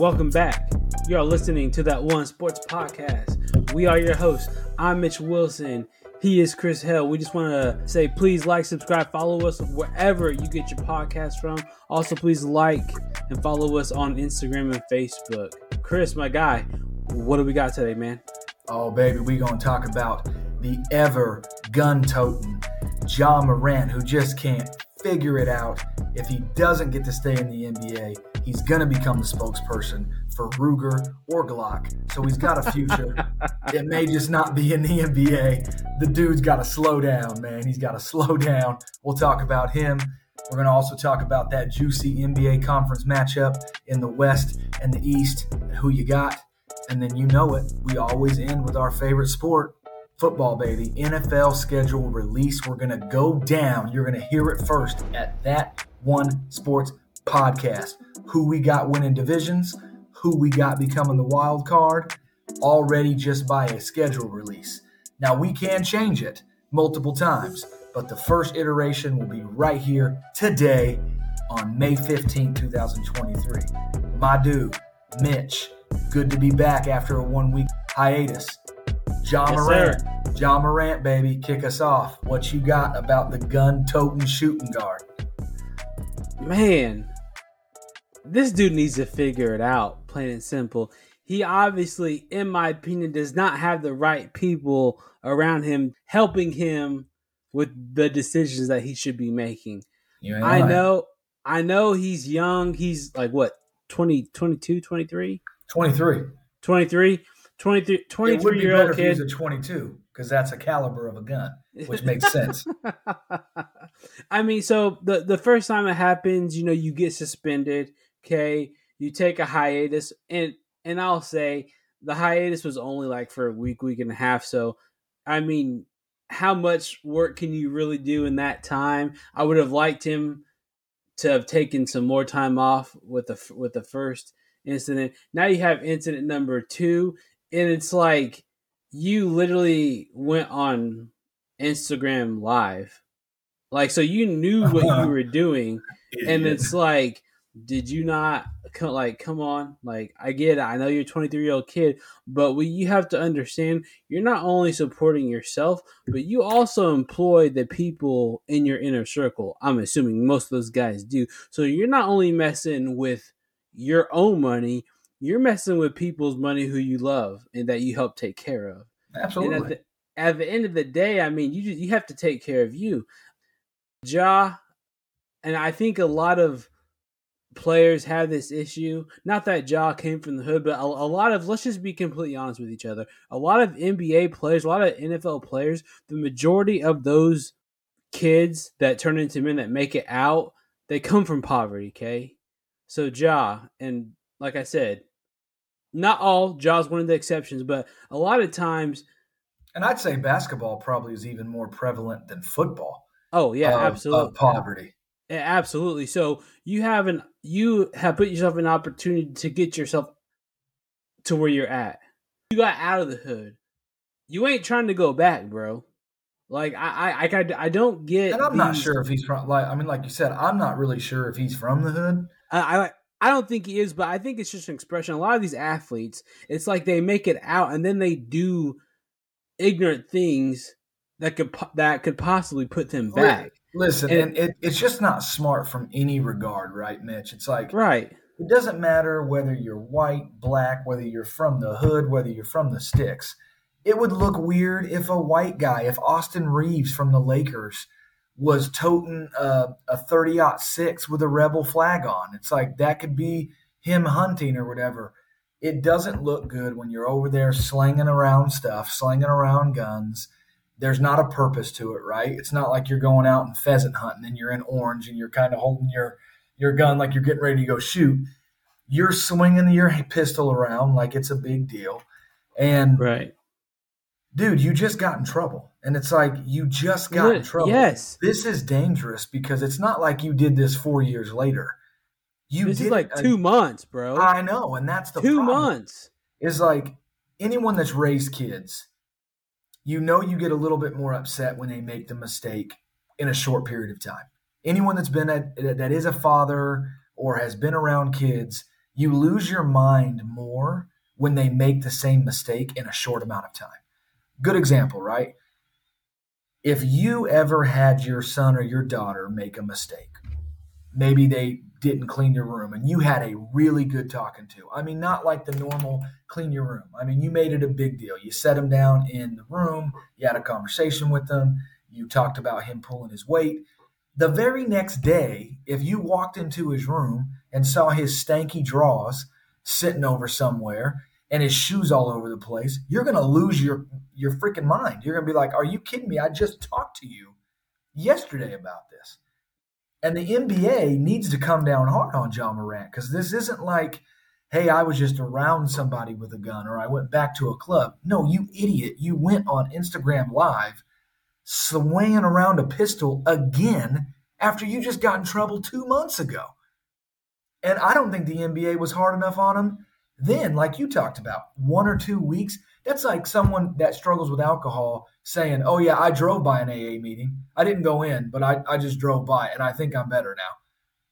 Welcome back. You are listening to that one sports podcast. We are your hosts. I'm Mitch Wilson. He is Chris Hell. We just want to say please like, subscribe, follow us wherever you get your podcast from. Also, please like and follow us on Instagram and Facebook. Chris, my guy, what do we got today, man? Oh, baby, we going to talk about the ever gun toting Ja Morant, who just can't figure it out. If he doesn't get to stay in the NBA, he's going to become the spokesperson for Ruger or Glock. So he's got a future. it may just not be in the NBA. The dude's got to slow down, man. He's got to slow down. We'll talk about him. We're going to also talk about that juicy NBA conference matchup in the West and the East and who you got. And then you know it, we always end with our favorite sport, football, baby. NFL schedule release. We're going to go down. You're going to hear it first at that one sports podcast. Who we got winning divisions, who we got becoming the wild card, already just by a schedule release. Now, we can change it multiple times, but the first iteration will be right here today on May 15, 2023. My dude, Mitch, good to be back after a one week hiatus. Ja Yes, Morant, Ja Morant, baby, kick us off. What you got about the gun toting shooting guard? Man, this dude needs to figure it out, plain and simple. He obviously, in my opinion, does not have the right people around him helping him with the decisions that he should be making. I know, I know he's young. He's like what, 20, 22, 23? 23. 23? 23, It would 23 be year better old kid. was a 22 because that's a caliber of a gun, which makes sense. I mean, so the the first time it happens, you know, you get suspended. Okay, you take a hiatus, and and I'll say the hiatus was only like for a week, week and a half. So, I mean, how much work can you really do in that time? I would have liked him to have taken some more time off with the with the first incident. Now you have incident number two, and it's like you literally went on Instagram live. Like so you knew what you were doing and it's like did you not co- like come on like I get it I know you're a 23 year old kid but what you have to understand you're not only supporting yourself but you also employ the people in your inner circle I'm assuming most of those guys do so you're not only messing with your own money you're messing with people's money who you love and that you help take care of and absolutely. at the, at the end of the day, I mean, you just, you have to take care of you. Ja, and I think a lot of players have this issue. Not that Ja came from the hood, but a, a lot of let's just be completely honest with each other. A lot of NBA players, a lot of NFL players, the majority of those kids that turn into men that make it out, they come from poverty. Okay, so Ja, and like I said, not all. Ja's one of the exceptions, but a lot of times. and I'd say basketball probably is even more prevalent than football. Oh yeah, absolutely. Of poverty. Absolutely. So you have an you have put yourself an opportunity to get yourself to where you're at. You got out of the hood. You ain't trying to go back, bro. Like I I I, I don't get. And I'm not sure if he's from, like, I mean, like you said, I'm not really sure if he's from the hood. I, I I don't think he is, but I think it's just an expression. A lot of these athletes, it's like they make it out and then they do ignorant things that could that could possibly put them oh, back. Listen, And- and it, it's just not smart from any regard, right, Mitch? It's like, Right. it doesn't matter whether you're white, black, whether you're from the hood, whether you're from the sticks. It would look weird if a white guy, if Austin Reaves from the Lakers was toting a, a 30 six with a rebel flag on. It's like that could be him hunting or whatever. It doesn't look good when you're over there slinging around stuff, slinging around guns. There's not a purpose to it, right? It's not like you're going out and pheasant hunting and you're in orange and you're kind of holding your your gun like you're getting ready to go shoot. You're swinging your pistol around like it's a big deal. And Right. dude, you just got in trouble. And it's like you just got in trouble. Yes. This is dangerous because it's not like you did this four years later. You this did is like a- two months, bro. I know, and that's the two problem. months. Is like anyone that's raised kids, you know, you get a little bit more upset when they make the mistake in a short period of time. Anyone that's been a, that is a father or has been around kids, you lose your mind more when they make the same mistake in a short amount of time. Good example, right? If you ever had your son or your daughter make a mistake, maybe they didn't clean your room and you had a really good talking to. I mean, not like the normal clean your room. I mean, you made it a big deal. You set him down in the room, you had a conversation with them, you talked about him pulling his weight. The very next day, if you walked into his room and saw his stanky drawers sitting over somewhere and his shoes all over the place, you're going to lose your your freaking mind. You're going to be like, "Are you kidding me? I just talked to you yesterday about this." And the NBA needs to come down hard on Ja Morant because this isn't like, hey, I was just around somebody with a gun or I went back to a club. No, you idiot. You went on Instagram Live swinging around a pistol again after you just got in trouble two months ago. And I don't think the NBA was hard enough on him then, like you talked about, one or two weeks. That's like someone that struggles with alcohol saying, Oh, yeah, I drove by an AA meeting. I didn't go in, but I, I just drove by and I think I'm better now.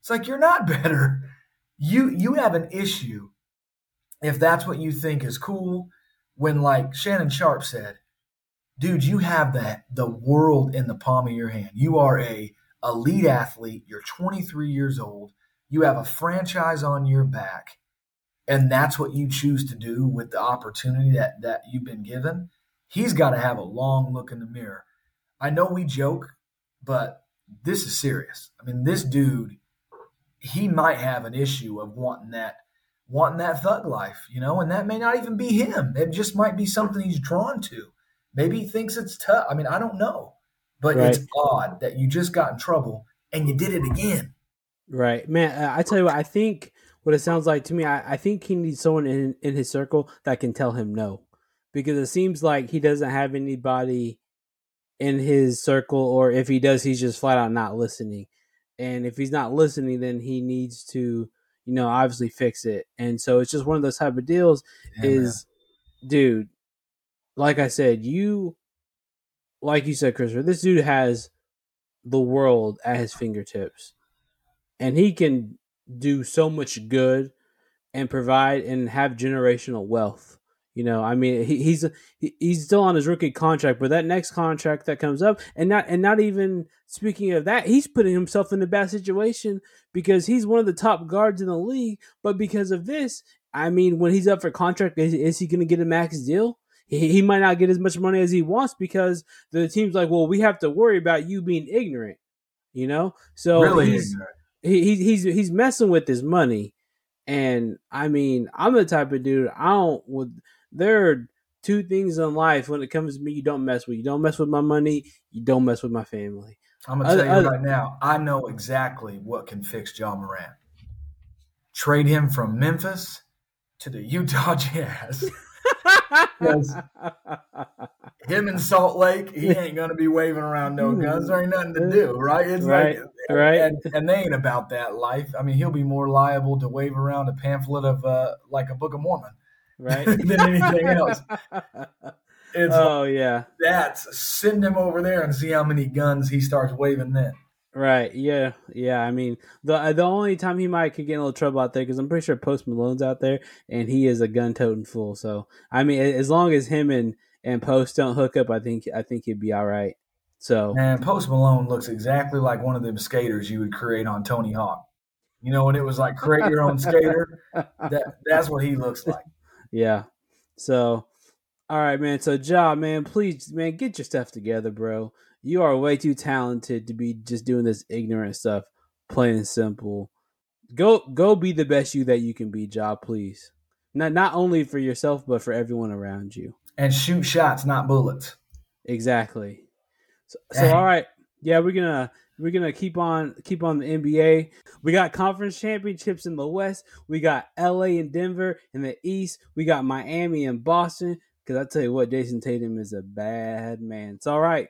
It's like you're not better. You you have an issue if that's what you think is cool. When like Shannon Sharpe said, dude, you have that the world in the palm of your hand. You are a elite athlete. You're 23 years old. You have a franchise on your back, and that's what you choose to do with the opportunity that that you've been given he's got to have a long look in the mirror. I know we joke, but this is serious. I mean, this dude, he might have an issue of wanting that wanting that thug life, you know, and that may not even be him. It just might be something he's drawn to. Maybe he thinks it's tough. I mean, I don't know. But right. it's odd that you just got in trouble and you did it again. Right. Man, I tell you what, I think what it sounds like to me, I, I think he needs someone in, in his circle that can tell him no because it seems like he doesn't have anybody in his circle, or if he does, he's just flat out not listening. And if he's not listening, then he needs to, you know, obviously fix it. And so it's just one of those type of deals. Yeah, is, man. dude, like I said, you, like you said, Christopher, this dude has the world at his fingertips, and he can do so much good and provide and have generational wealth you know, I mean, he, he's he's still on his rookie contract, but that next contract that comes up, and not and not even speaking of that, he's putting himself in a bad situation because he's one of the top guards in the league. But because of this, I mean, when he's up for contract, is, is he going to get a max deal? He, he might not get as much money as he wants because the team's like, well, we have to worry about you being ignorant, you know. So really he's, he, he's he's messing with his money, and I mean, I'm the type of dude I don't would there are two things in life when it comes to me you don't mess with. You don't mess with my money. You don't mess with my family. I'm gonna tell you right now. I know exactly what can fix Ja Morant. Trade him from Memphis to the Utah Jazz. Him in Salt Lake, he ain't gonna be waving around no guns. There ain't nothing to do, right? It's right, like, right, and, and, they ain't about that life. I mean, he'll be more liable to wave around a pamphlet of uh, like a Book of Mormon right? than anything else. It's oh like, yeah, that's send him over there and see how many guns he starts waving then. Right. Yeah. Yeah. I mean, the uh, the only time he might could get in a little trouble out there because I'm pretty sure Post Malone's out there and he is a gun toting fool. So I mean, as long as him and and Post don't hook up, I think I think he'd be all right. So and Post Malone looks exactly like one of them skaters you would create on Tony Hawk. You know, when it was like create your own skater, that that's what he looks like. Yeah. So, all right, man. So, Ja, man, please, man, get your stuff together, bro. You are way too talented to be just doing this ignorant stuff, plain and simple. Go, go, be the best you that you can be, job, Please, not not only for yourself but for everyone around you. And shoot shots, not bullets. Exactly. So, so all right, yeah, we're gonna we're gonna keep on keep on the NBA. We got conference championships in the West. We got LA and Denver in the East. We got Miami and Boston. Because I tell you what, Jayson Tatum is a bad man. It's all right,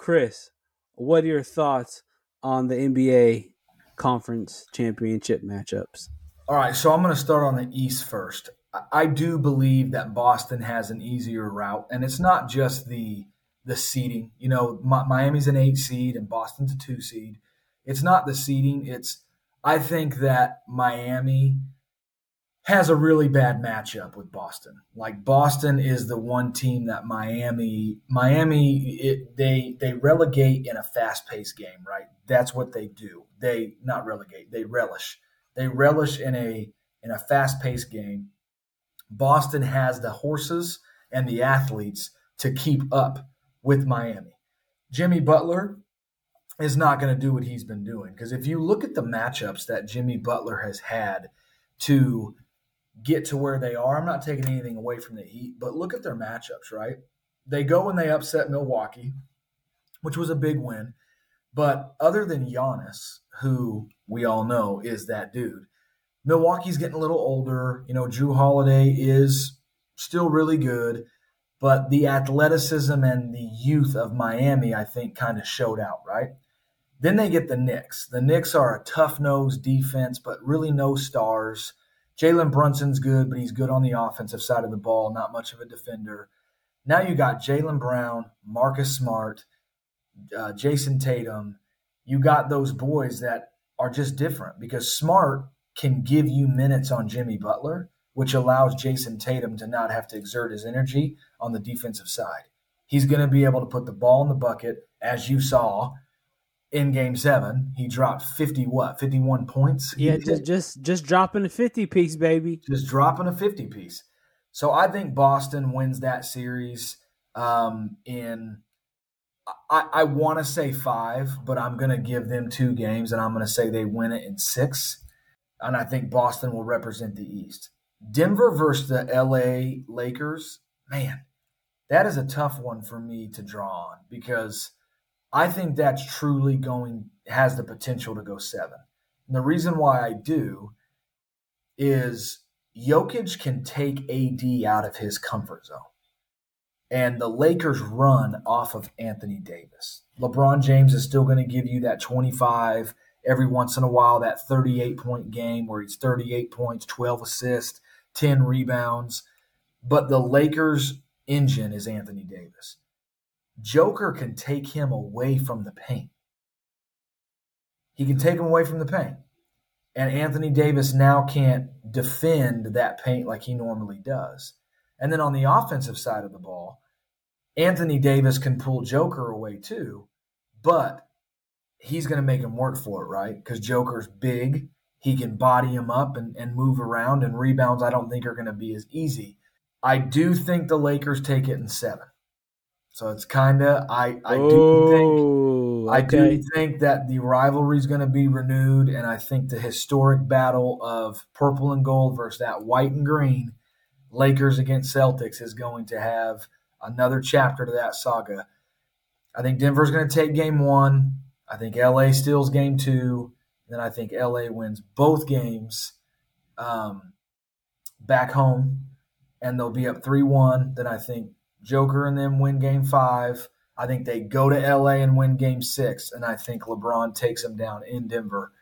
Chris. What are your thoughts on the NBA conference championship matchups? All right, so I'm going to start on the East first. I do believe that Boston has an easier route, and it's not just the the seeding. You know, Miami's an eight seed and Boston's a two seed. It's not the seeding. It's I think that Miami has a really bad matchup with Boston. Like Boston is the one team that Miami Miami it, they they relegate in a fast-paced game, right? That's what they do. They not relegate, they relish. They relish in a in a fast-paced game. Boston has the horses and the athletes to keep up with Miami. Jimmy Butler is not going to do what he's been doing because if you look at the matchups that Jimmy Butler has had to get to where they are. I'm not taking anything away from the Heat, but look at their matchups, right? They go and they upset Milwaukee, which was a big win. But other than Giannis, who we all know is that dude, Milwaukee's getting a little older. You know, Jrue Holiday is still really good, but the athleticism and the youth of Miami, I think, kind of showed out, right? Then they get the Knicks. The Knicks are a tough nosed defense, but really no stars. Jalen Brunson's good, but he's good on the offensive side of the ball, not much of a defender. Now you got Jaylen Brown, Marcus Smart, uh, Jayson Tatum. You got those boys that are just different because Smart can give you minutes on Jimmy Butler, which allows Jayson Tatum to not have to exert his energy on the defensive side. He's going to be able to put the ball in the bucket, as you saw in game seven, he dropped 50 what 51 points. Yeah, just just just dropping a 50 piece, baby. Just dropping a 50 piece. So I think Boston wins that series um, in I, I want to say five, but I'm going to give them two games, and I'm going to say they win it in six. And I think Boston will represent the East. Denver versus the LA Lakers, man, that is a tough one for me to draw on because I think that's truly going has the potential to go seven. And the reason why I do is Jokic can take AD out of his comfort zone. And the Lakers run off of Anthony Davis. LeBron James is still going to give you that 25 every once in a while, that 38 point game where he's 38 points, 12 assists, 10 rebounds. But the Lakers' engine is Anthony Davis. Joker can take him away from the paint. He can take him away from the paint. And Anthony Davis now can't defend that paint like he normally does. And then on the offensive side of the ball, Anthony Davis can pull Joker away too, but he's going to make him work for it, right? Because Joker's big. He can body him up and, and move around, and rebounds I don't think are going to be as easy. I do think the Lakers take it in seven. So it's kind of I I do think I do think that the rivalry is going to be renewed, and I think the historic battle of purple and gold versus that white and green Lakers against Celtics is going to have another chapter to that saga. I think Denver's going to take game one. I think LA steals game two. Then I think LA wins both games um, back home, and they'll be up 3 1. Then I think Joker and them win game five. I think they go to LA and win game six. And I think LeBron takes them down in Denver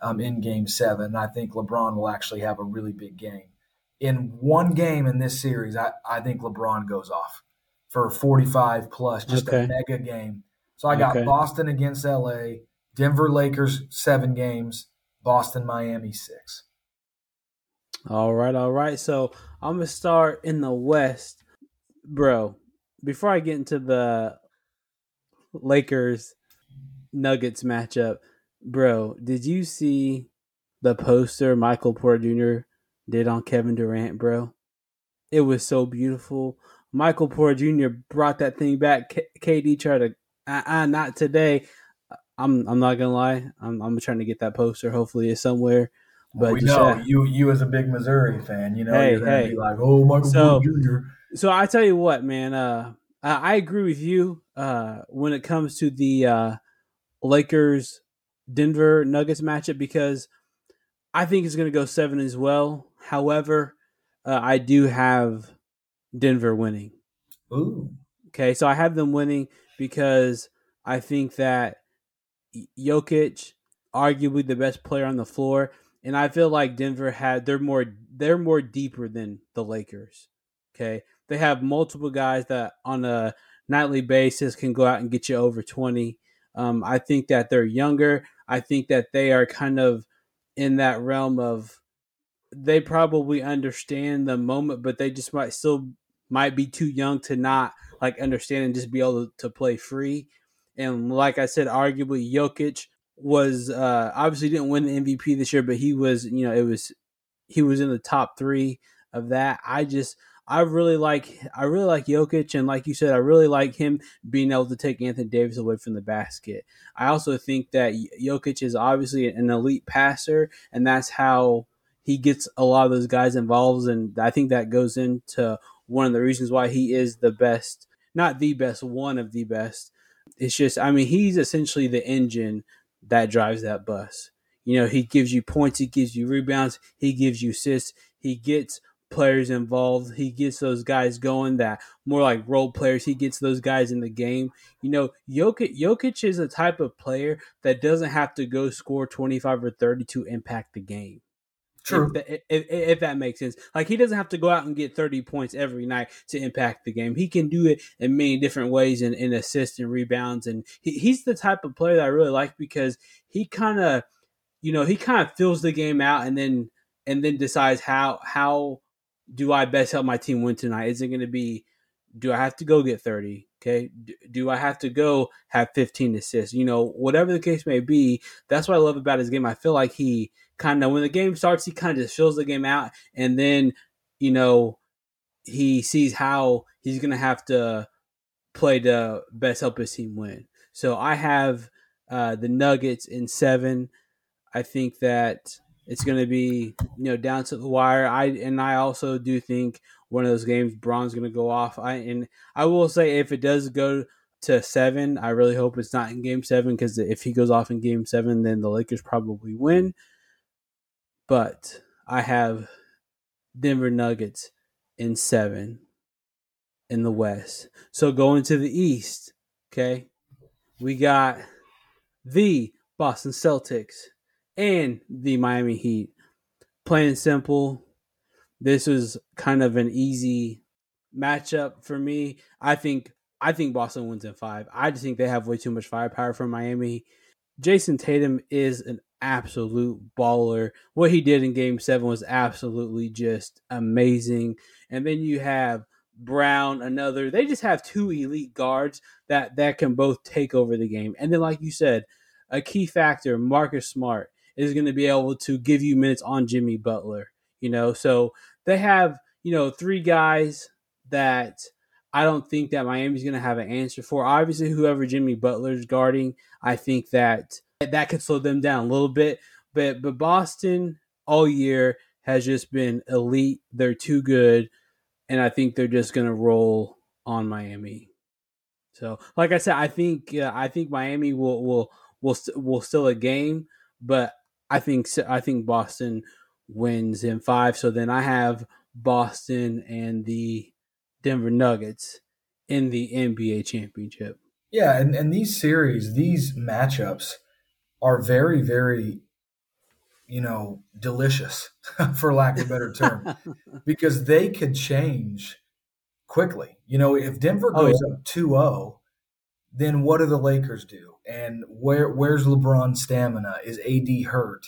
um, in game seven. And I think LeBron will actually have a really big game. In one game in this series, I, I think LeBron goes off for 45 plus, just okay. a mega game. So I got okay. Boston against LA, Denver Lakers, seven games, Boston, Miami, six. All right, all right. So I'm going to start in the West bro, before I get into the Lakers Nuggets matchup, bro, did you see the poster Michael Porter Jr. did on Kevin Durant, bro? It was so beautiful. Michael Porter Jr. brought that thing back. K- KD tried to, uh, uh, not today. I'm I'm not gonna lie. I'm I'm trying to get that poster. Hopefully, it's somewhere. But we know you you as a big Missouri fan, you know, hey, you're hey. be like, oh, Michael so, Porter Jr. So I tell you what, man. Uh, I agree with you uh, when it comes to the uh, Lakers Denver Nuggets matchup because I think it's going to go seven as well. However, uh, I do have Denver winning. Ooh. Okay, so I have them winning because I think that Jokic, arguably the best player on the floor, and I feel like Denver had they're more they're more deeper than the Lakers. Okay, they have multiple guys that on a nightly basis can go out and get you over 20. Um, I think that they're younger. I think that they are kind of in that realm of they probably understand the moment, but they just might still might be too young to not like understand and just be able to, to play free. And like I said, arguably Jokic was uh, obviously didn't win the MVP this year, but he was you know it was he was in the top three of that. I just I really like I really like Jokic, and like you said, I really like him being able to take Anthony Davis away from the basket. I also think that Jokic is obviously an elite passer, and that's how he gets a lot of those guys involved, and I think that goes into one of the reasons why he is the best, not the best, one of the best. It's just, I mean, he's essentially the engine that drives that bus. You know, he gives you points, he gives you rebounds, he gives you assists, he gets players involved. He gets those guys going that more like role players. He gets those guys in the game. You know, Jokic, Jokic is a type of player that doesn't have to go score 25 or 30 to impact the game. True. If, if, if, that makes sense. Like, he doesn't have to go out and get 30 points every night to impact the game. He can do it in many different ways in, in assists and rebounds. And he, he's the type of player that I really like because he kind of, you know, he kind of fills the game out and then and then decides how how do I best help my team win tonight? Is it going to be, do I have to go get 30? Okay. Do I have to go have 15 assists? You know, whatever the case may be, that's what I love about his game. I feel like he kind of, when the game starts, he kind of just fills the game out. And then, you know, he sees how he's going to have to play to best help his team win. So I have uh, the Nuggets in seven. I think that it's going to be you know down to the wire. I and I also do think one of those games Bron's going to go off. I and I will say if it does go to seven, I really hope it's not in Game Seven because if he goes off in Game Seven, then the Lakers probably win. But I have Denver Nuggets in seven in the West. So going to the East, okay, we got the Boston Celtics and the Miami Heat. Plain and simple, this was kind of an easy matchup for me. I think I think Boston wins in five. I just think they have way too much firepower for Miami. Jayson Tatum is an absolute baller. What he did in game seven was absolutely just amazing. And then you have Brown, another. They just have two elite guards that that can both take over the game. And then, like you said, a key factor, Marcus Smart is going to be able to give you minutes on Jimmy Butler. You know, so they have you know three guys that I don't think that Miami's going to have an answer for. Obviously, whoever Jimmy Butler's guarding, I think that that could slow them down a little bit. But but Boston all year has just been elite. They're too good, and I think they're just going to roll on Miami. So, like I said, I think uh, I think Miami will will will will still a game, but I think I think Boston wins in five. So then I have Boston and the Denver Nuggets in the NBA championship. Yeah, and, and these series, these matchups are very, very, you know, delicious, for lack of a better term, because they could change quickly. You know, if Denver goes oh, yeah. up 2 0, then what do the Lakers do? and where where's LeBron's stamina? Is AD hurt?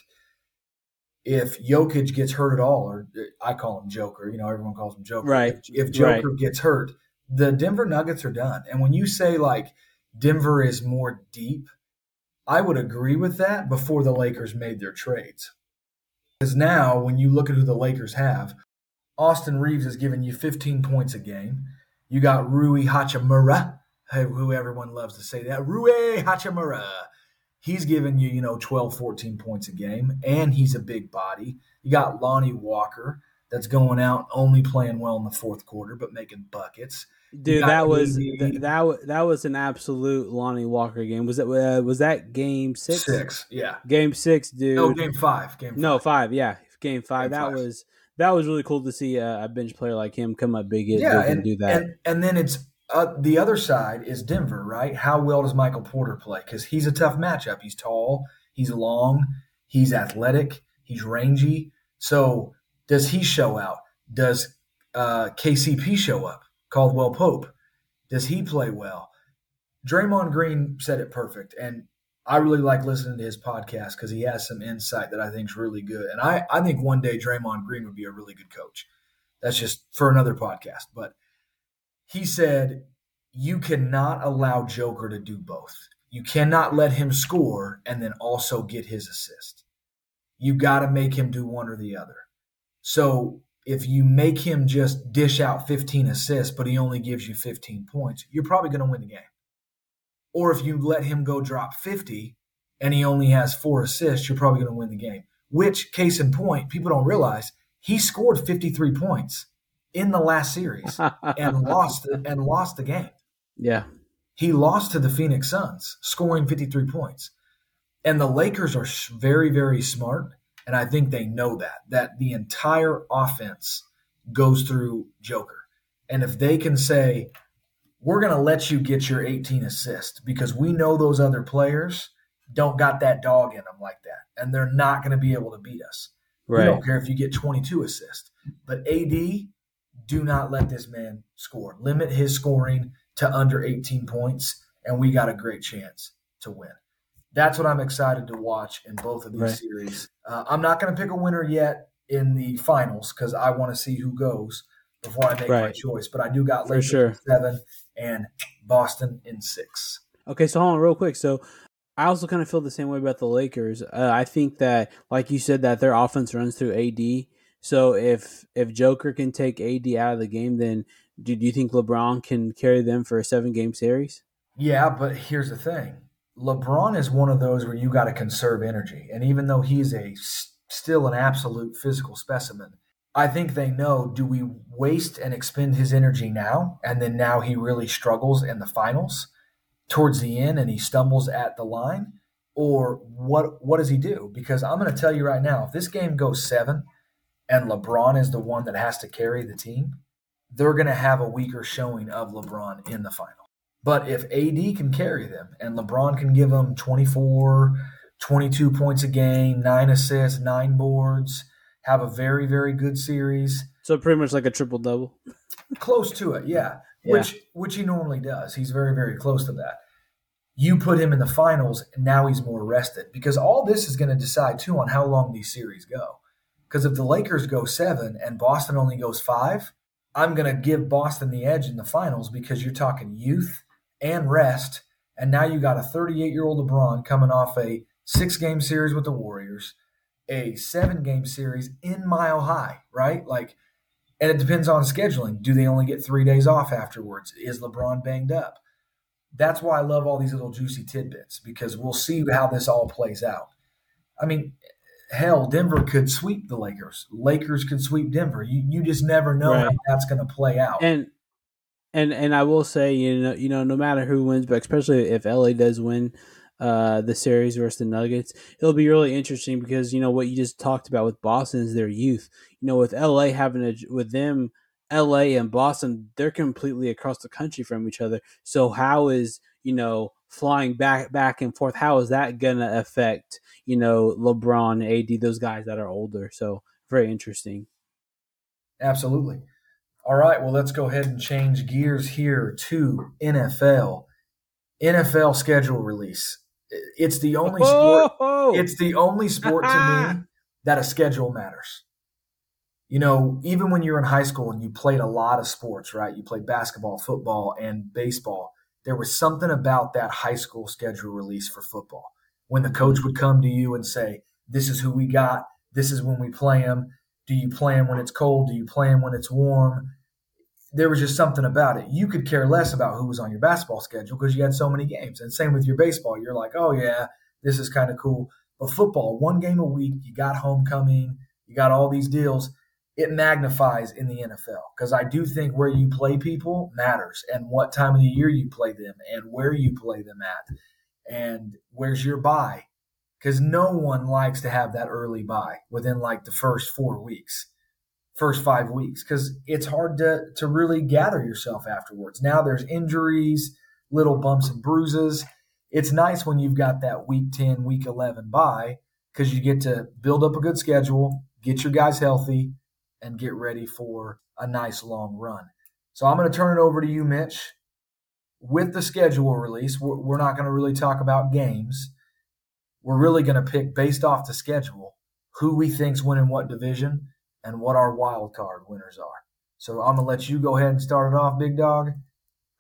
If Jokic gets hurt at all, or I call him Joker, you know, everyone calls him Joker. Right. If, if Joker right. gets hurt, the Denver Nuggets are done. And when you say like Denver is more deep, I would agree with that before the Lakers made their trades. Because now, when you look at who the Lakers have, Austin Reaves is giving you 15 points a game. You got Rui Hachimura, who everyone loves to say that, Rui Hachimura. He's giving you, you know, 12, 14 points a game, and he's a big body. You got Lonnie Walker that's going out only playing well in the fourth quarter, but making buckets. Dude, that was that, that that was an absolute Lonnie Walker game. Was that uh, was that game six? Six, yeah. Game six, dude. No, game five. Game five. no five. Yeah, game five. Game that five. was that was really cool to see a, a, bench player like him come up big. Yeah, and, do that. And, and then it's uh, the other side is Denver, right? How well does Michael Porter play? Because he's a tough matchup. He's tall, he's long, he's athletic, he's rangy. So does he show out? Does uh, KCP show up? Caldwell Pope. Does he play well? Draymond Green said it perfect, and I really like listening to his podcast because he has some insight that I think is really good. And I, I think one day Draymond Green would be a really good coach. That's just for another podcast. But he said, you cannot allow Joker to do both. You cannot let him score and then also get his assist. You got to make him do one or the other. So if you make him just dish out 15 assists, but he only gives you 15 points, you're probably going to win the game. Or if you let him go drop 50 and he only has four assists, you're probably going to win the game. Which, case in point, people don't realize he scored 53 points in the last series and lost and lost the game. Yeah. He lost to the Phoenix Suns, scoring 53 points. And the Lakers are very, very smart. And I think they know that, that the entire offense goes through Joker. And if they can say, we're going to let you get your 18 assists because we know those other players don't got that dog in them like that, and they're not going to be able to beat us. Right. We don't care if you get 22 assists, but AD, do not let this man score. Limit his scoring to under 18 points, and we got a great chance to win. That's what I'm excited to watch in both of these right. series. Uh, I'm not going to pick a winner yet in the finals because I want to see who goes before I make right. my choice. But I do got Lakers sure. seven and Boston in six. Okay, so hold on real quick. So I also kind of feel the same way about the Lakers. Uh, I think that, like you said, that their offense runs through AD. So if if Joker can take AD out of the game, then do, do you think LeBron can carry them for a seven game series? Yeah, but here's the thing: LeBron is one of those where you got to conserve energy, and even though he's a still an absolute physical specimen, I think they know do we waste and expend his energy now? And then now he really struggles in the finals towards the end and he stumbles at the line? Or what what does he do? Because I'm going to tell you right now, if this game goes seven and LeBron is the one that has to carry the team, they're going to have a weaker showing of LeBron in the final. But if AD can carry them and LeBron can give them 24, 22 points a game, nine assists, nine boards, have a very very good series. So pretty much like a triple double. Close to it, yeah. yeah. Which which he normally does. He's very very close to that. You put him in the finals, and now he's more rested because all this is going to decide too on how long these series go. Because if the Lakers go seven and Boston only goes five, I'm going to give Boston the edge in the finals because you're talking youth and rest, and now you got a 38 year old LeBron coming off a six game series with the Warriors a seven game series in Mile High, right? Like, and it depends on scheduling. Do they only get three days off afterwards? Is LeBron banged up? That's why I love all these little juicy tidbits because we'll see how this all plays out. I mean, hell, Denver could sweep the Lakers. Lakers could sweep Denver. You you just never know right. how that's going to play out. And and and I will say, you know, you know, no matter who wins, but especially if LA does win, uh, the series versus the Nuggets. It'll be really interesting because you know what you just talked about with Boston is their youth. You know, with LA having a with them, LA and Boston, they're completely across the country from each other. So how is you know flying back back and forth? How is that gonna affect you know LeBron, AD, those guys that are older? So very interesting. Absolutely. All right, well, let's go ahead and change gears here to NFL. NFL schedule release. It's the only sport. It's the only sport to me that a schedule matters. You know, even when you're in high school and you played a lot of sports, right? You played basketball, football, and baseball. There was something about that high school schedule release for football when the coach would come to you and say, "This is who we got. This is when we play them. Do you play them when it's cold? Do you play them when it's warm?" there was just something about it. You could care less about who was on your basketball schedule because you had so many games. And same with your baseball. You're like, oh, yeah, this is kind of cool. But football, one game a week, you got homecoming, you got all these deals. It magnifies in the NFL because I do think where you play people matters and what time of the year you play them and where you play them at and where's your bye. Because no one likes to have that early bye within like the first four weeks first five weeks because it's hard to to really gather yourself afterwards. Now there's injuries, little bumps and bruises. It's nice when you've got that week 10, week 11 bye because you get to build up a good schedule, get your guys healthy, and get ready for a nice long run. So I'm going to turn it over to you, Mitch. With the schedule release, we're, not going to really talk about games, we're really going to pick based off the schedule who we think's winning what division and what our wild card winners are. So I'm gonna let you go ahead and start it off, big dog.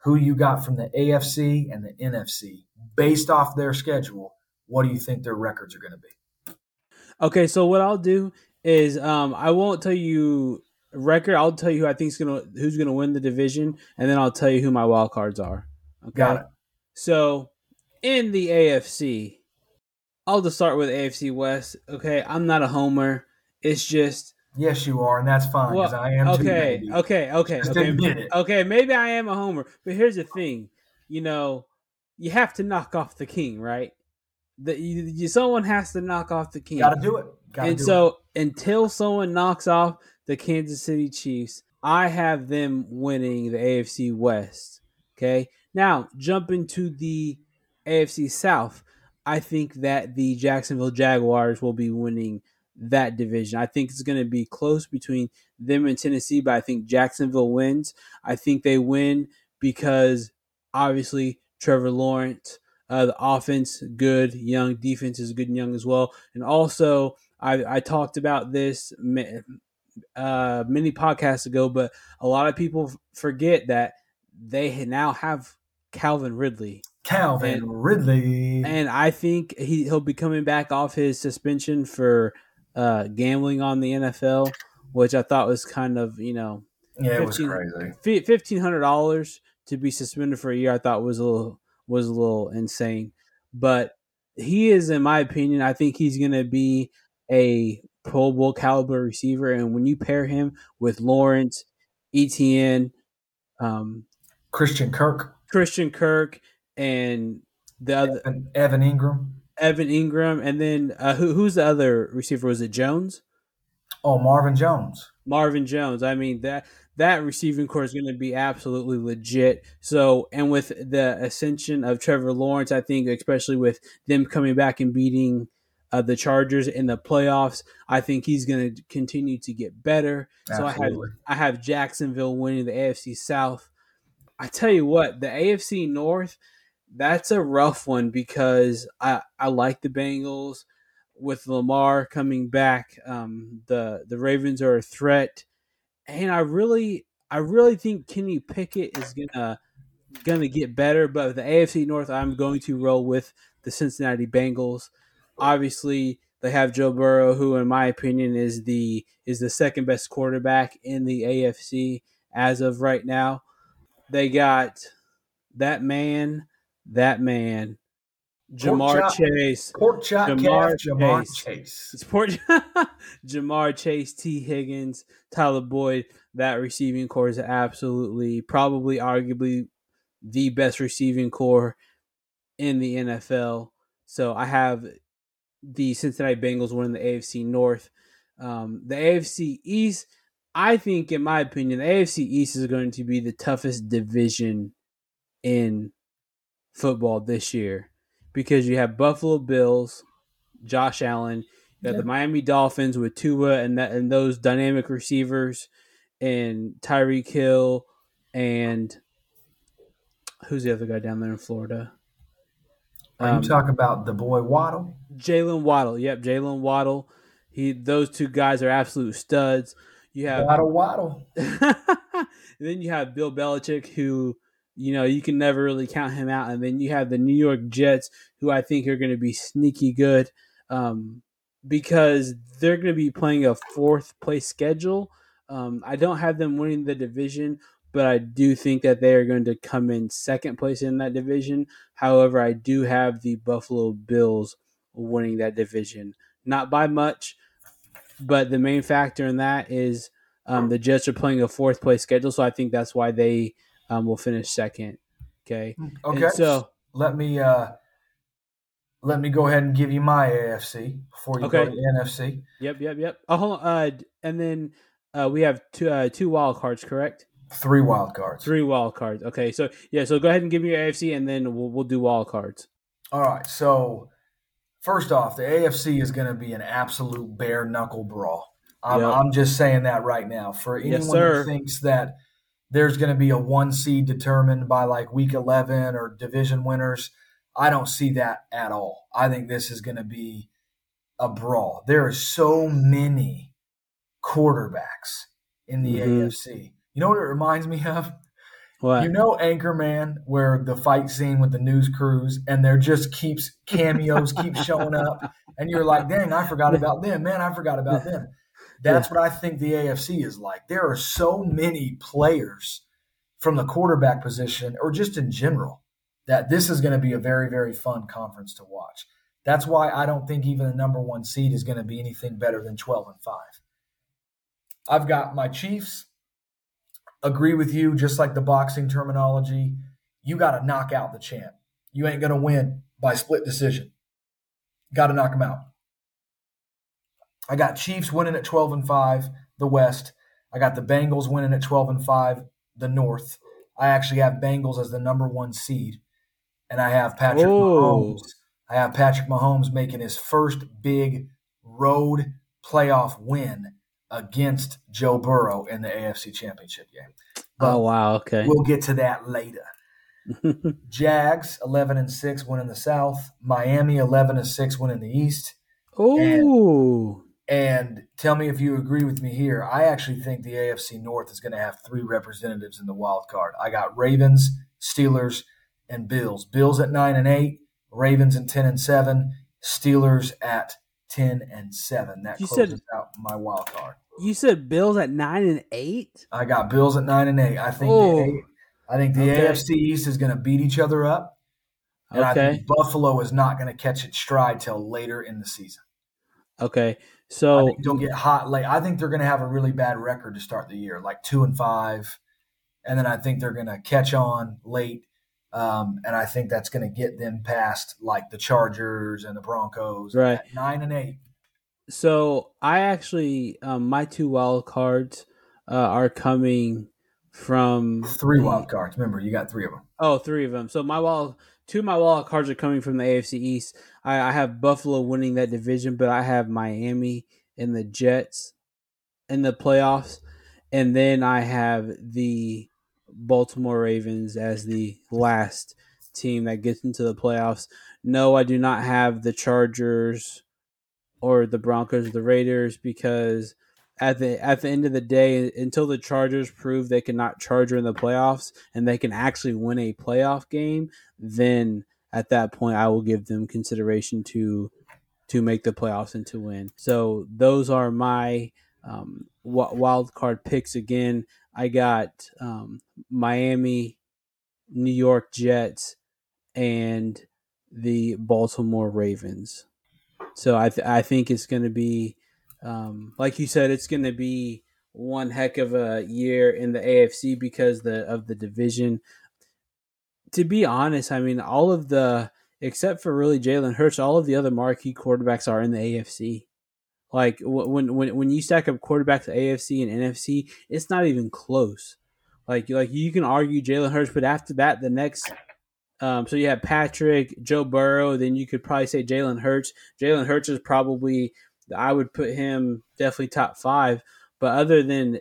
Who you got from the AFC and the NFC based off their schedule? What do you think their records are going to be? Okay, so what I'll do is um, I won't tell you record. I'll tell you who I think's gonna who's gonna win the division, and then I'll tell you who my wild cards are. Okay. Got it. So in the AFC, I'll just start with AFC West. Okay, I'm not a homer. It's just Yes, you are, and that's fine because well, I am okay, baby. okay, okay, Just okay, it. okay. Maybe I am a homer, but here's the thing. You know, you have to knock off the king, right? That you, you, someone has to knock off the king. Got to do it. Got to and do so until someone knocks off the Kansas City Chiefs, I have them winning the AFC West. Okay. Now jump into the AFC South. I think that the Jacksonville Jaguars will be winning that division. I think it's going to be close between them and Tennessee, but I think Jacksonville wins. I think they win because obviously Trevor Lawrence, uh, the offense good, young defense is good and young as well, and also I, I talked about this uh, many podcasts ago, but a lot of people forget that they now have Calvin Ridley. Calvin And- Ridley. And I think he, he'll be coming back off his suspension for uh, gambling on the NFL, which I thought was kind of, you know, yeah, it was 15 crazy. fifteen hundred dollars to be suspended for a year. I thought was a little was a little insane, but he is, in my opinion, I think he's going to be a Pro Bowl caliber receiver. And when you pair him with Lawrence, Etienne, um, Christian Kirk, Christian Kirk, and the other and Evan Engram. Evan Engram, and then uh, who, who's the other receiver? Was it Jones? Oh, Marvin Jones. Marvin Jones. I mean that that receiving corps is going to be absolutely legit. So, and with the ascension of Trevor Lawrence, I think especially with them coming back and beating uh, the Chargers in the playoffs, I think he's going to continue to get better. So I have I have Jacksonville winning the AFC South. I tell you what, the AFC North, that's a rough one because I I like the Bengals with Lamar coming back. Um, the the Ravens are a threat, and I really I really think Kenny Pickett is gonna gonna get better. But the AFC North, I'm going to roll with the Cincinnati Bengals. Obviously, they have Joe Burrow, who, in my opinion, is the is the second best quarterback in the AFC as of right now. They got that man, that man, Ja'Marr chop. Chase. Pork chop Ja'Marr calf, Ja'Marr Chase. Chase. It's Port Ja'Marr Chase, Tee Higgins, Tyler Boyd. That receiving corps is absolutely, probably, arguably, the best receiving corps in the NFL. So I have the Cincinnati Bengals winning the AFC North. Um, the AFC East, I think, in my opinion, the AFC East is going to be the toughest division in football this year because you have Buffalo Bills, Josh Allen, you have Yeah. the Miami Dolphins with Tua and that and those dynamic receivers, and Tyreek Hill, and who's the other guy down there in Florida? Um, you talking about the boy Waddle? Jalen Waddle. Yep, Jalen Waddle. He those two guys are absolute studs. You have Waddle Waddle. then you have Bill Belichick, who you know you can never really count him out, and then you have the New York Jets, who I think are going to be sneaky good, um, because they're going to be playing a fourth place schedule. Um, I don't have them winning the division, but I do think that they are going to come in second place in that division. However, I do have the Buffalo Bills winning that division, not by much, but the main factor in that is um, the Jets are playing a fourth place schedule, so I think that's why they um, will finish second. Okay, Okay. And so let me uh let me go ahead and give you my AFC before you go to the NFC. yep, yep, yep. Oh. Uh, and then uh, we have two uh, two wild cards, correct? Three wild cards. Three wild cards. Okay, so yeah, so go ahead and give me your AFC, and then we'll we'll do wild cards. All right. So first off, the AFC is going to be an absolute bare knuckle brawl. I'm, Yep. I'm just saying that right now. For anyone Yes, who thinks that there's going to be a one seed determined by like week 11 or division winners, I don't see that at all. I think this is going to be a brawl. There are so many quarterbacks in the mm-hmm. AFC. You know what it reminds me of? What? You know Anchorman, where the fight scene with the news crews, and there just keeps cameos keep showing up, and you're like, "Dang, I forgot about them, man! I forgot about them." That's yeah. what I think the AFC is like. There are so many players from the quarterback position, or just in general, that this is going to be a very, very fun conference to watch. That's why I don't think even the number one seed is going to be anything better than 12 and 5. I've got my Chiefs. Agree with you, just like the boxing terminology. You got to knock out the champ. You ain't going to win by split decision. Got to knock him out. I got Chiefs winning at 12 and 5, the West. I got the Bengals winning at 12 and 5, the North. I actually have Bengals as the number one seed. And I have Patrick Whoa. Mahomes. I have Patrick Mahomes making his first big road playoff win against Joe Burrow in the AFC Championship game. But oh wow, okay. We'll get to that later. Jags 11 and 6 winning the South, Miami 11 and 6 winning the East. Oh. And, tell me if you agree with me here. I actually think the AFC North is going to have three representatives in the wild card. I got Ravens, Steelers, and Bills. Bills at 9 and 8, Ravens at 10 and 7, Steelers at 10 and 7. That you closes said, out my wild card. You said Bills at 9 and 8? I got Bills at 9 and 8. I think oh. the, I think the okay. AFC East is going to beat each other up. And okay. I think Buffalo is not going to catch its stride till later in the season. Okay. So don't get hot late. I think they're going to have a really bad record to start the year, like 2 and 5. And then I think they're going to catch on late um, and I think that's going to get them past like the Chargers and the Broncos, right? nine and eight. So I actually, um, my two wild cards uh, are coming from three wild cards. Remember, you got three of them. Oh, three of them. So my wild, two of my wild cards are coming from the AFC East. I, I have Buffalo winning that division, but I have Miami and the Jets in the playoffs, and then I have the Baltimore Ravens as the last team that gets into the playoffs. No, I do not have the Chargers or the Broncos or the Raiders because at the at the end of the day, until the Chargers prove they cannot Charger in the playoffs and they can actually win a playoff game, then at that point I will give them consideration to to make the playoffs and to win. So those are my um, wild card picks again. I got um, Miami, New York Jets, and the Baltimore Ravens. So I th- I think it's going to be, um, like you said, it's going to be one heck of a year in the AFC because the of the division. To be honest, I mean all of the except for really Jalen Hurts, all of the other marquee quarterbacks are in the AFC. Like when when when you stack up quarterbacks AFC and NFC, it's not even close. Like like you can argue Jalen Hurts, but after that, the next. Um, so you have Patrick, Joe Burrow, then you could probably say Jalen Hurts. Jalen Hurts is probably I would put him definitely top five. But other than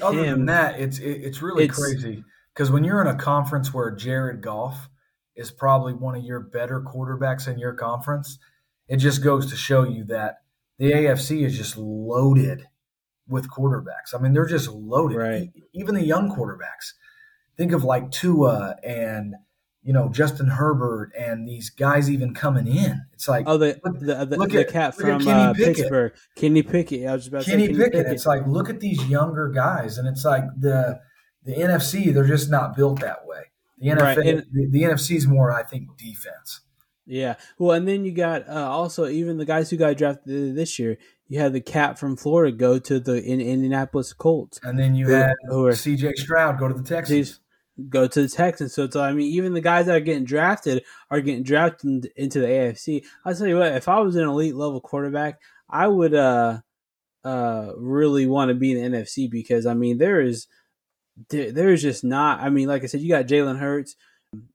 other him, than that, it's it, it's really it's, crazy because when you're in a conference where Jared Goff is probably one of your better quarterbacks in your conference, it just goes to show you that the AFC is just loaded with quarterbacks. I mean, they're just loaded. Right. Even the young quarterbacks. Think of like Tua and you know Justin Herbert and these guys even coming in. It's like oh the look, the, the, look the at, cat from uh, Pittsburgh, Kenny Pickett. I was about Kenny, Kenny Pickett. Pickett. It's like look at these younger guys, and it's like the the NFC. They're just not built that way. The NFL, right. and, the, the NFC is more, I think, defense. Yeah. Well, and then you got uh, also even the guys who got drafted this year. You had the cat from Florida go to the in, Indianapolis Colts, and then you who, had who are, C.J. Stroud go to the Texans. Go to the Texans. So, so I mean, even the guys that are getting drafted are getting drafted into the AFC. I'll tell you what, if I was an elite level quarterback, I would uh uh really want to be in the NFC because I mean there is there, there is just not. I mean, like I said, you got Jalen Hurts.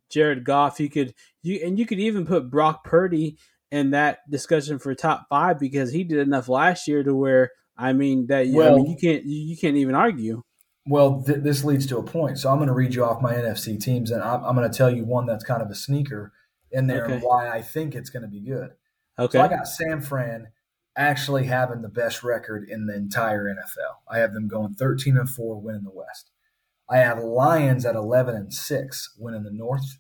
Jared Goff. You could you and you could even put Brock Purdy in that discussion for top five because he did enough last year to where I mean that well, I mean, you can't you, can't even argue. Well, th- this leads to a point. So I'm going to read you off my NFC teams, and I'm, I'm going to tell you one that's kind of a sneaker. in there Okay. and why I think it's going to be good. Okay. So I got San Fran actually having the best record in the entire NFL. I have them going 13 and 4 winning the West. I have Lions at 11 and 6 winning the North.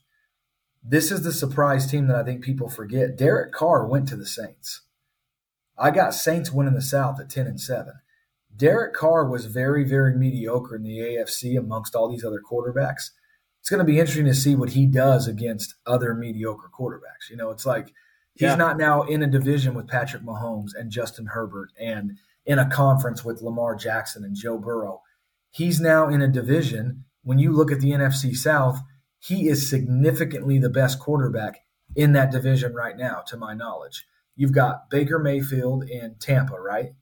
This is the surprise team that I think people forget. Derek Carr went to the Saints. I got Saints winning the South at 10 and 7. Derek Carr was very, very mediocre in the AFC amongst all these other quarterbacks. It's going to be interesting to see what he does against other mediocre quarterbacks. You know, it's like he's Yeah. not now in a division with Patrick Mahomes and Justin Herbert and in a conference with Lamar Jackson and Joe Burrow. He's now in a division. When you look at the NFC South, he is significantly the best quarterback in that division right now, to my knowledge. You've got Baker Mayfield in Tampa, right?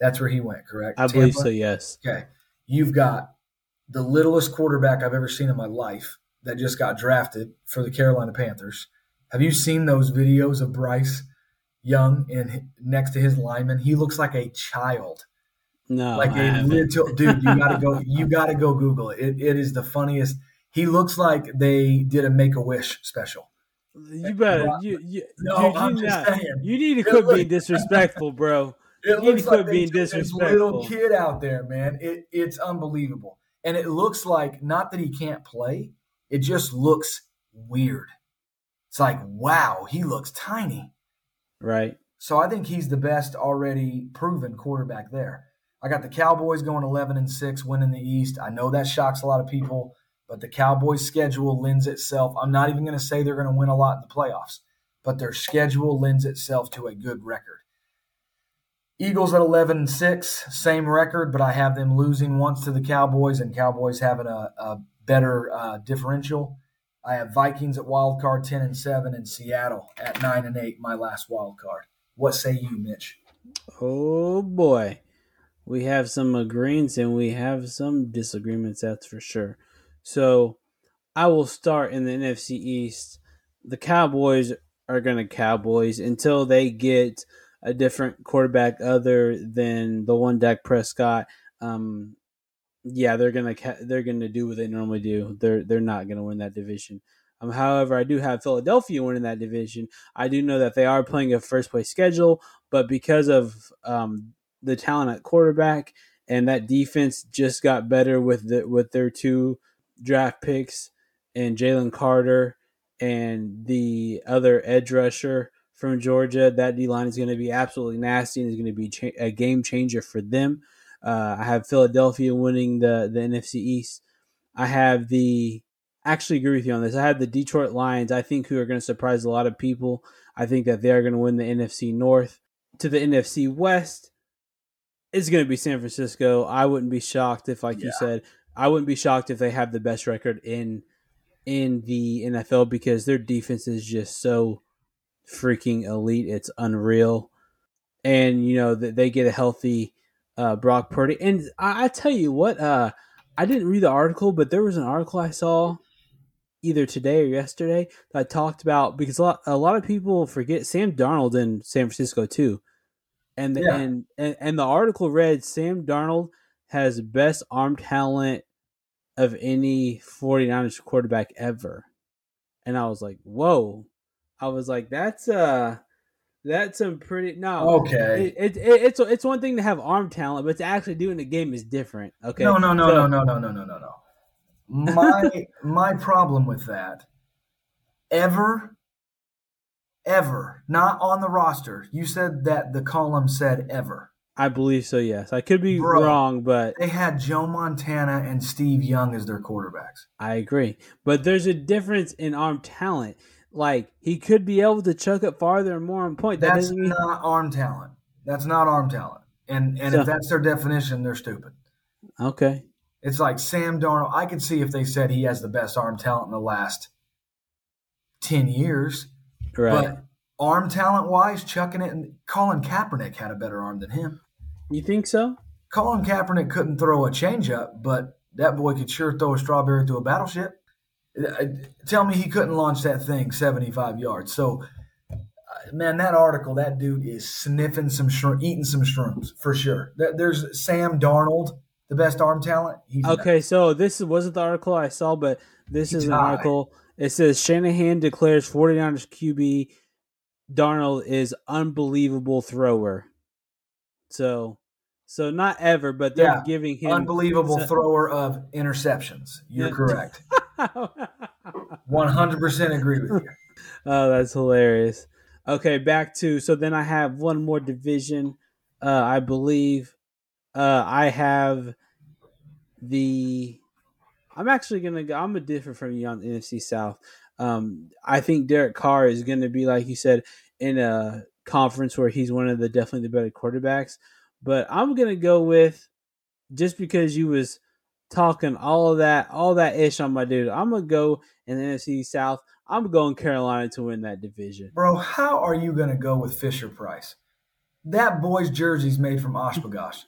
That's where he went, correct? I believe Tampa? so. Yes. Okay. You've got the littlest quarterback I've ever seen in my life that just got drafted for the Carolina Panthers. Have you seen those videos of Bryce Young and next to his lineman? He looks like a child. No. like I a haven't. little dude, you gotta go you gotta go Google it. it. It is the funniest. He looks like they did a make a wish special. You better. You, you, No, dude, I'm just not- saying. You need to quit look- being disrespectful, bro. It You need looks to quit like being disrespectful. little kid out there, man. It it's unbelievable, and it looks like not that he can't play. It just looks weird. It's like wow, he looks tiny. Right. So I think he's the best already proven quarterback there. I got the Cowboys going 11 and 6, winning the East. I know that shocks a lot of people, but the Cowboys' schedule lends itself. I'm not even going to say they're going to win a lot in the playoffs, but their schedule lends itself to a good record. Eagles at 11 and 6, same record, but I have them losing once to the Cowboys and Cowboys having a, a better uh, differential. I have Vikings at wild card 10 and 7 and Seattle at 9 and 8, my last wild card. What say you, Mitch? Oh boy, we have some agreements and we have some disagreements. That's for sure. So I will start in the NFC East. The Cowboys are going to Cowboys until they get a different quarterback other than the one Dak Prescott. Um, yeah, they're gonna they're gonna do what they normally do. They're they're not gonna win that division. Um, however, I do have Philadelphia winning that division. I do know that they are playing a first place schedule, but because of um, the talent at quarterback and that defense just got better with the with their two draft picks and Jalen Carter and the other edge rusher from Georgia. That D line is going to be absolutely nasty and is going to be cha- a game changer for them. Uh, I have Philadelphia winning the the NFC East. I have the actually agree with you on this. I have the Detroit Lions. I think who are going to surprise a lot of people. I think that they are going to win the NFC North. To the NFC West, it's going to be San Francisco. I wouldn't be shocked if, like you said, I wouldn't be shocked if they have the best record in in the NFL because their defense is just so freaking elite. It's unreal, and you know that they get a healthy uh, Brock Purdy. And I, I tell you what, uh, I didn't read the article, but there was an article I saw either today or yesterday that talked about because a lot, a lot of people forget Sam Darnold in San Francisco too, and the, Yeah. and, and and the article read Sam Darnold has best arm talent of any 49ers quarterback ever. And I was like, whoa. I was like, that's uh that's some pretty no. Okay. It, it, it, it's it's one thing to have arm talent, but to actually do in the game is different. Okay. No, no, no, So- no, no, no, no, no, no, no. My my problem with that, ever, ever, not on the roster. You said that the column said ever. I believe so, yes. I could be Bro. wrong, but They had Joe Montana and Steve Young as their quarterbacks. I agree. But there's a difference in arm talent. Like he could be able to chuck it farther and more on point. That That's mean not arm talent. That's not arm talent. And and So- if that's their definition, they're stupid. Okay. It's like Sam Darnold. I could see if they said he has the best arm talent in the last ten years, Right. but arm talent wise, chucking it. And Colin Kaepernick had a better arm than him. You think so? Colin Kaepernick couldn't throw a changeup, but that boy could sure throw a strawberry to a battleship. Uh, Tell me he couldn't launch that thing 75 yards. So, uh, man, that article, that dude is sniffing some shrimp, eating some shrooms for sure. There's Sam Darnold, the best arm talent. He's Okay, so this wasn't the article I saw, but this is an high. article, It says Shanahan declares 49ers QB Darnold is unbelievable thrower. So, so not ever, but they're Yeah, giving him Unbelievable thrower of interceptions. You're correct. oh, 100% agree with you. Oh, that's hilarious. Okay, back to so then I have one more division. Uh, I believe uh, I have the. I'm actually gonna go. I'm a different from you on the NFC South. Um, I think Derek Carr is gonna be like you said in a conference where he's one of the definitely the better quarterbacks. But I'm gonna go with just because you was talking all of that, all that ish on my dude. I'm gonna go in the NFC South. I'm going Carolina to win that division. Bro, how are you to go with Fisher Price? That boy's jersey's made from Oshkosh.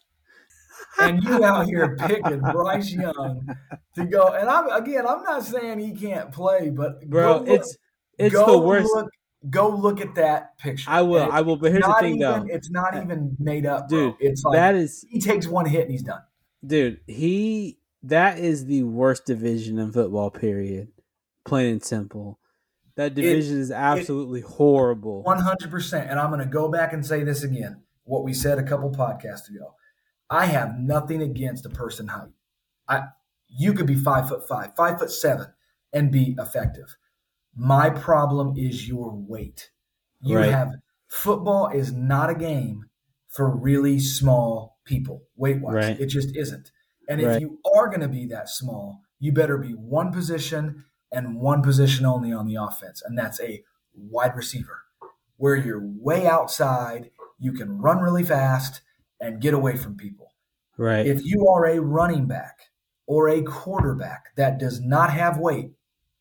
and you out here picking Bryce Young to go. And I'm again, I'm not saying he can't play, but Bro, look- it's it's the worst. Look, go look at that picture. I will, And I will. But here's the thing, even, though, It's not even made up, Dude, bro. It's like that is, he takes one hit and he's done. dude. He that is the worst division in football. Period. Plain and simple. That division is absolutely horrible. One hundred percent. And I'm going to go back and say this again. What we said a couple podcasts ago. I have nothing against a person height. I you could be five foot five, five foot seven, and be effective. My problem is your weight. You Right. have football is not a game for really small people weight wise. Right. It just isn't. And Right. if you are going to be that small, you better be one position and one position only on the offense, and that's a wide receiver, where you're way outside, you can run really fast and get away from people. right. If you are a running back or a quarterback that does not have weight,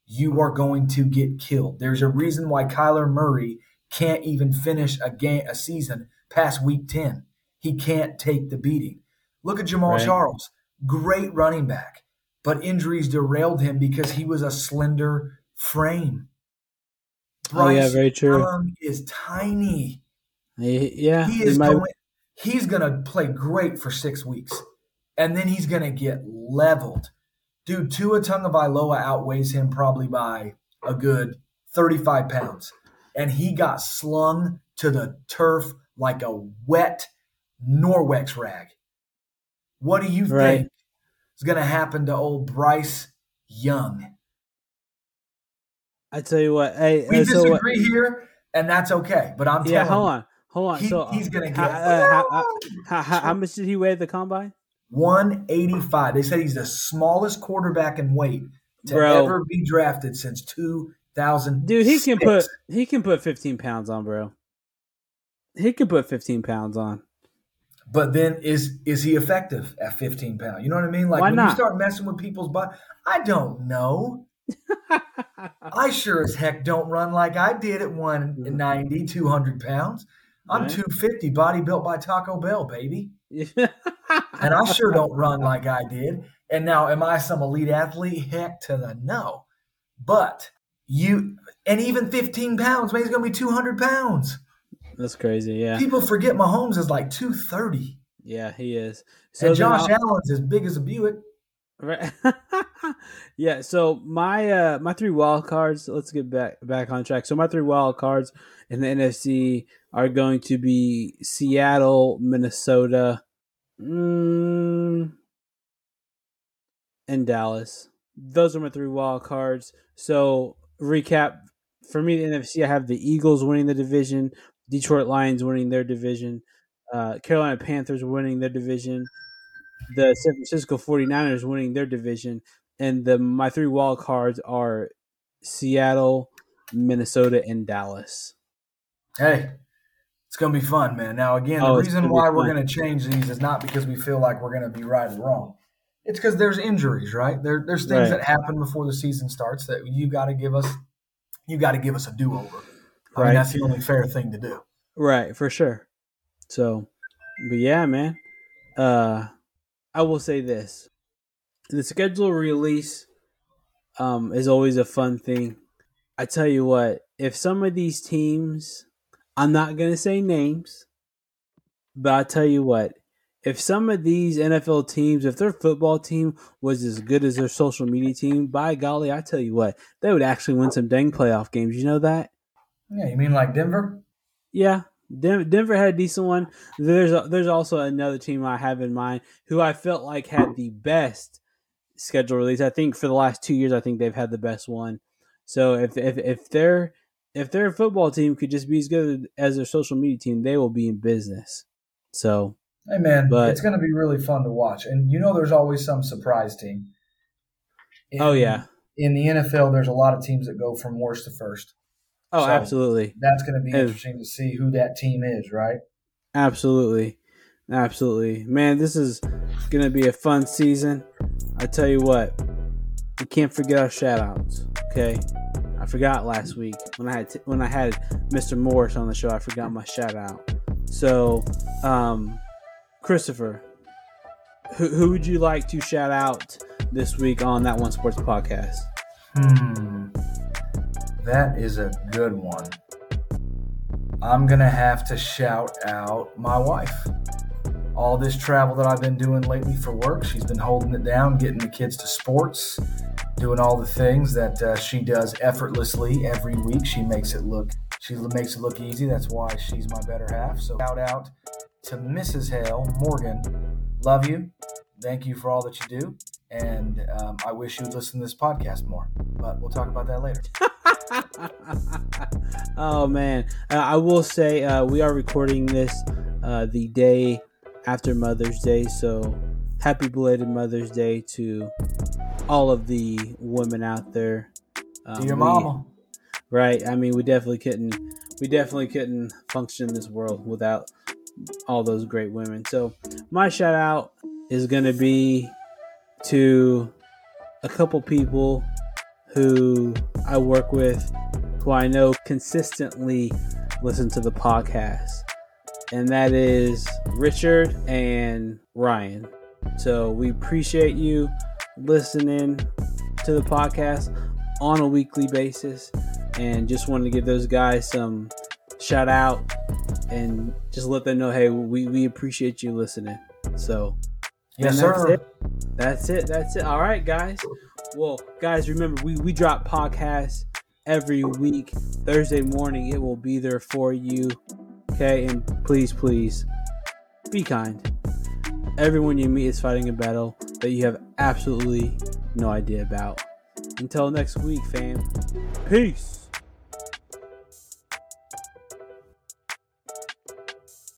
you are going to get killed. There's a reason why Kyler Murray can't even finish a game a season past week 10. He can't take the beating. Look at Jamaal Right. Charles, great running back, but injuries derailed him because he was a slender frame. oh yeah, Bryce very true. Young is tiny. Yeah, He he is might- going. He's going to play great for six weeks, and then he's going to get leveled. Dude, Tua Tagovailoa outweighs him probably by a good thirty-five pounds, and he got slung to the turf like a wet Norwex rag. What do you Right. think is going to happen to old Bryce Young? I tell you what. Hey, We uh, so what- disagree here, and that's okay. But I'm telling you. yeah, hold on, hold on. he- so he's gonna get uh, how, how, how, how, how much did he weigh at the combine? 185. They said he's the smallest quarterback in weight to Bro. ever be drafted since 2000. Dude, he can put he can put 15 pounds on, bro. He can put 15 pounds on. But then is is he effective at 15 pounds? You know what I mean? Like Why when not? you start messing with people's body, I don't know. I sure as heck don't run like I did at 190, mm-hmm. 200 pounds. I'm Right. 250, body built by Taco Bell, baby. and I sure don't run like I did. And now, am I some elite athlete? Heck to the no. But you, and even 15 pounds, man, he's going to be 200 pounds. That's crazy. Yeah, People forget Mahomes is like 230. yeah, he is. and Josh Allen's as big as a Buick. Right. yeah. So my uh my three wild cards. Let's get back back on track. So my three wild cards in the NFC are going to be Seattle, Minnesota, mm, and Dallas. Those are my three wild cards. So recap for me, the NFC. I have the Eagles winning the division, Detroit Lions winning their division, uh, Carolina Panthers winning their division the San Francisco 49ers winning their division and the my three wild cards are Seattle, Minnesota and Dallas. Hey, it's going to be fun, man. Now, again, Oh, the reason why we're going to change these is not because we feel like we're going to be right or wrong. It's because there's injuries, right? There, there's things Right. that happen before the season starts that you got to give us. You got to give us a do over. I Right. mean, that's the only fair thing to do. Right, for sure. So, but yeah, man. Uh I will say this. The schedule release um is always a fun thing. I tell you what, if some of these teams I'm not going to say names, but I'll tell you what, if some of these NFL teams, if their football team was as good as their social media team, by golly, I tell you what, they would actually win some dang playoff games. You know that? Yeah, you mean like Denver? Yeah, Denver had a decent one. There's a, there's also another team I have in mind who I felt like had the best schedule release. I think for the last two years, I think they've had the best one. So if if if their if their football team could just be as good as their social media team, they will be in business. So, hey man, but, it's going to be really fun to watch, and you know, there's always some surprise team. In, oh yeah, in the NFL, there's a lot of teams that go from worst to first. Oh, so absolutely. That's going to be interesting to see who that team is, right? Absolutely. Absolutely. Man, this is going to be a fun season. I tell you what, we can't forget our shout outs, okay? Forgot last week when I had t- when I had Mr. Morris on the show, I forgot my shout out. So, um, Christopher, who, who would you like to shout out this week on that one sports podcast? Hmm. That is a good one. I'm to have to shout out my wife. All this travel that I've been doing lately for work, she's been holding it down, getting the kids to sports, doing all the things that uh, she does effortlessly every week. She makes it look she makes it look easy. That's why she's my better half. So shout out to Mrs. Hale Morgan. Love you. Thank you for all that you do. And um, I wish you'd listen to this podcast more. But we'll talk about that later. oh man, uh, I will say uh, we are recording this uh, the day after Mother's Day, so happy belated Mother's Day to all of the women out there. Um, to your mama, right? I mean, we definitely couldn't, we definitely couldn't function in this world without all those great women. So my shout out is going to be to a couple people who I work with who I know consistently listen to the podcast. And that is Richard and Ryan. So we appreciate you listening to the podcast on a weekly basis and just wanted to give those guys some shout out and just let them know hey we, we appreciate you listening so yes that's sir it. that's it that's it all right guys well, guys, remember we we drop podcasts every week. Thursday morning, it will be there for you. Okay, and please, please, be kind. Everyone you meet is fighting a battle that you have absolutely no idea about. Until next week, fam. Peace.